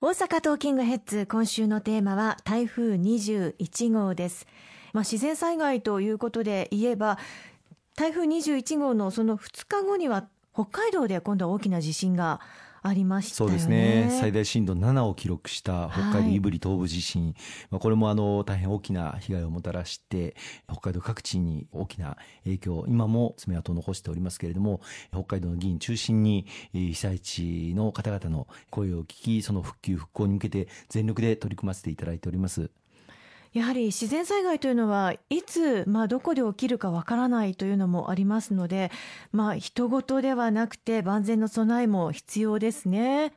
大阪トーキングヘッズ今週のテーマは台風21号です、まあ、自然災害ということで言えば台風21号のその2日後には北海道で今度は大きな地震がありました、ね、そうですね。最大震度7を記録した北海道胆振東部地震、はい、まあ、これもあの大変大きな被害をもたらして北海道各地に大きな影響今も爪痕を残しておりますけれども北海道の議員中心に被災地の方々の声を聞きその復旧復興に向けて全力で取り組ませていただいておりますやはり自然災害というのはいつ、まあ、どこで起きるかわからないというのもありますので、まあ、人事ではなくて万全の備えも必要ですね。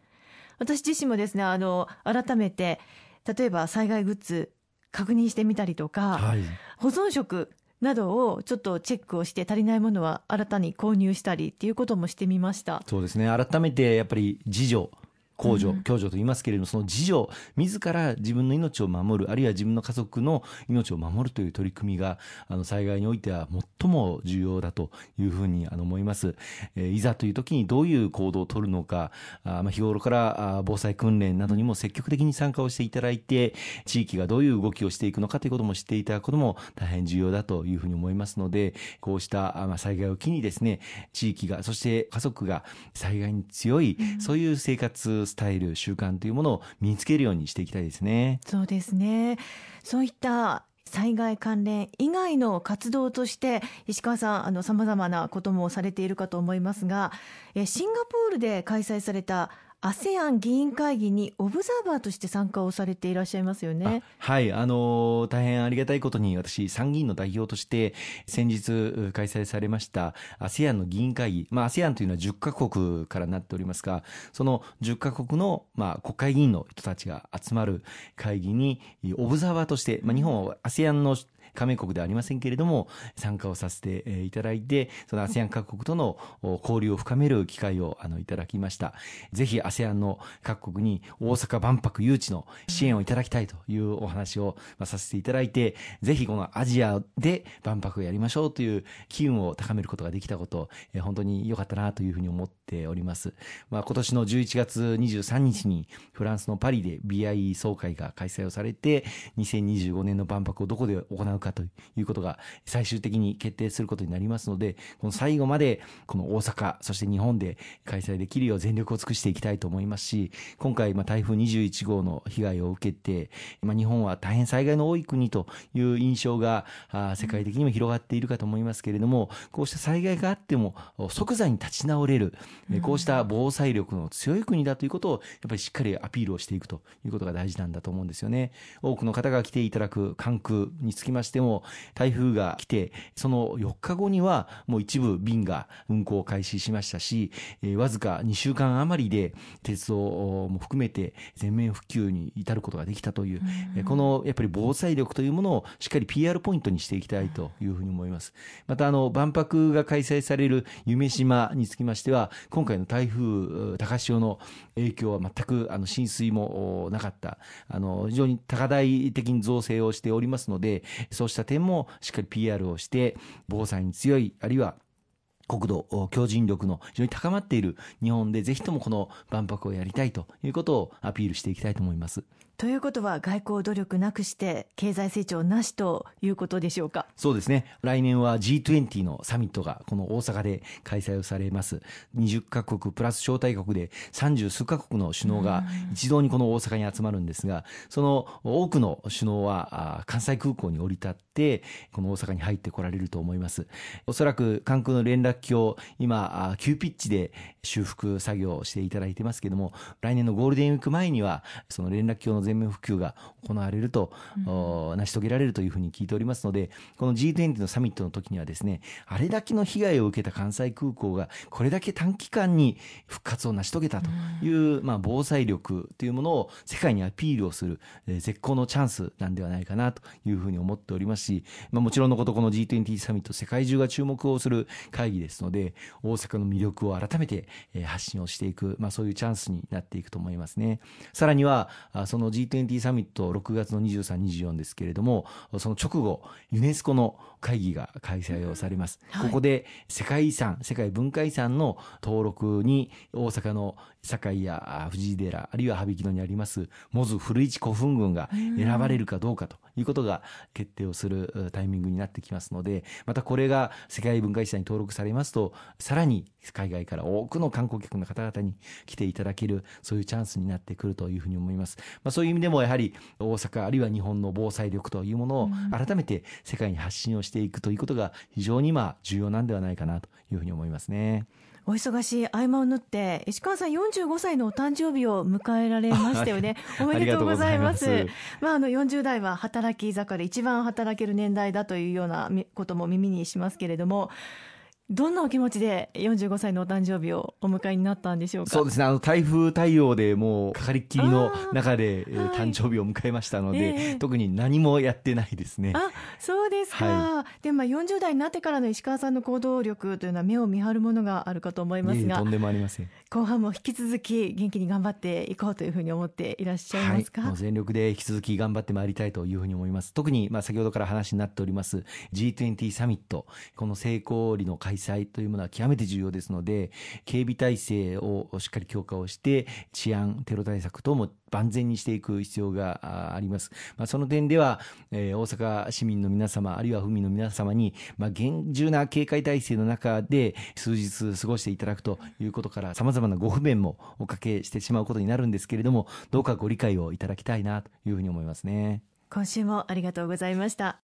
私自身もですねあの改めて例えば災害グッズ確認してみたりとか、はい、保存食などをちょっとチェックをして足りないものは新たに購入したりっていうこともしてみました。そうですね。改めてやっぱり自助公助、共助と言いますけれども、その自助、自ら自分の命を守る、あるいは自分の家族の命を守るという取り組みが、あの災害においては最も重要だというふうに思います。えー、いざという時にどういう行動を取るのか、あまあ、日頃から防災訓練などにも積極的に参加をしていただいて、地域がどういう動きをしていくのかということも知っていただくことも大変重要だというふうに思いますので、こうしたまあ災害を機にですね、地域が、そして家族が災害に強い、そういう生活スタイル習慣というものを身につけるようにしていきたいですね。そうですねそういった災害関連以外の活動として石川さんあの様々なこともされているかと思いますがシンガポールで開催された ASEAN 議員会議にオブザーバーとして参加をされていらっしゃいますよね。はい、あの大変ありがたいことに私参議院の代表として先日開催されました ASEAN の議員会議、まあ ASEAN というのは10カ国からなっておりますが、その10カ国のまあ国会議員の人たちが集まる会議にオブザーバーとして、まあ日本は ASEAN の加盟国ではありませんけれども、参加をさせていただいて、その ASEAN 各国との交流を深める機会をあのいただきました。ぜひ ASEAN の各国に大阪万博誘致の支援をいただきたいというお話をさせていただいて、ぜひこのアジアで万博をやりましょうという機運を高めることができたこと、本当に良かったなというふうに思っております。まあ、今年の11月23日にフランスのパリで BIE 総会が開催をされて、2025年の万博をどこで行うかということが最終的に決定することになりますので、この最後までこの大阪、そして日本で開催できるよう全力を尽くしていきたいと思いますし、今回、まあ、台風21号の被害を受けて、まあ、日本は大変災害の多い国という印象があ世界的にも広がっているかと思いますけれども、こうした災害があっても即座に立ち直れる、こうした防災力の強い国だということをやっぱりしっかりアピールをしていくということが大事なんだと思うんですよね。多くの方が来ていただく関空につきましてしても台風が来てその4日後にはもう一部便が運行を開始しましたし、えー、わずか2週間余りで鉄道も含めて全面復旧に至ることができたという、うん、このやっぱり防災力というものをしっかり PR ポイントにしていきたいというふうに思います。またあの万博が開催される夢島につきましては今回の台風高潮の影響は全くあの浸水もなかったあの非常に高台的に造成をしておりますのでそうした点もしっかり PR をして防災に強いあるいは国土強靭力の非常に高まっている日本でぜひともこの万博をやりたいということをアピールしていきたいと思います。ということは外交努力なくして経済成長なしということでしょうか？そうですね。来年は G20 のサミットがこの大阪で開催をされます。20カ国プラス招待国で30数カ国の首脳が一堂にこの大阪に集まるんですがその多くの首脳は関西空港に降り立ってこの大阪に入ってこられると思います。おそらく関空の連絡橋今急ピッチで修復作業をしていただいてますけども来年のゴールデンウィーク前にはその連絡橋の全面普及が行われると、うん、成し遂げられるというふうに聞いておりますので、この G20 のサミットの時にはですね、あれだけの被害を受けた関西空港がこれだけ短期間に復活を成し遂げたという、うん、まあ、防災力というものを世界にアピールをする、えー、絶好のチャンスなんではないかなというふうに思っておりますし、まあ、もちろんのことこの G20 サミット世界中が注目をする会議ですので、大阪の魅力を改めて発信をしていく、まあそういうチャンスになっていくと思いますね。さらには、その G20 サミット6月の23、24ですけれども、その直後、ユネスコの会議が開催をされます。はい、ここで世界遺産、世界文化遺産の登録に大阪の堺や藤井寺、あるいは羽曳野にあります、モズ古市古墳群が選ばれるかどうかということが決定をするタイミングになってきますので、またこれが世界文化遺産に登録されますと、さらに海外から多くの観光客の方々に来ていただける、そういうチャンスになってくるというふうに思います。まあ、そういう意味でもやはり大阪、あるいは日本の防災力というものを改めて世界に発信をしていくということが非常に今重要なんではないかなというふうに思いますね。お忙しい合間を縫って石川さん45歳のお誕生日を迎えられましたよね おめでとうございますまああの40代は働き盛り一番働ける年代だというようなことも耳にしますけれどもどんなお気持ちで45歳のお誕生日をお迎えになったんでしょうか？そうですね、あの台風対応でもうかかりっきりの中で、えー、誕生日を迎えましたので、えー、特に何もやってないですね。あそうですか、はい、でまあ、40代になってからの石川さんの行動力というのは目を見張るものがあるかと思いますが、とんでもありません後半も引き続き元気に頑張っていこうというふうに思っていらっしゃいますか、はい、全力で引き続き頑張ってまいりたいというふうに思います。特に、まあ、先ほどから話になっております G20 サミット、この成功裏の開催というものは極めて重要ですので、警備体制をしっかり強化をして、治安、テロ対策等も万全にしていく必要があります。まあ、その点では、えー、大阪市民の皆様、あるいは府民の皆様に、まあ、厳重な警戒体制の中で数日過ごしていただくということから、様々なご不便もおかけしてしまうことになるんですけれども、どうかご理解をいただきたいなというふうに思いますね。今週もありがとうございました。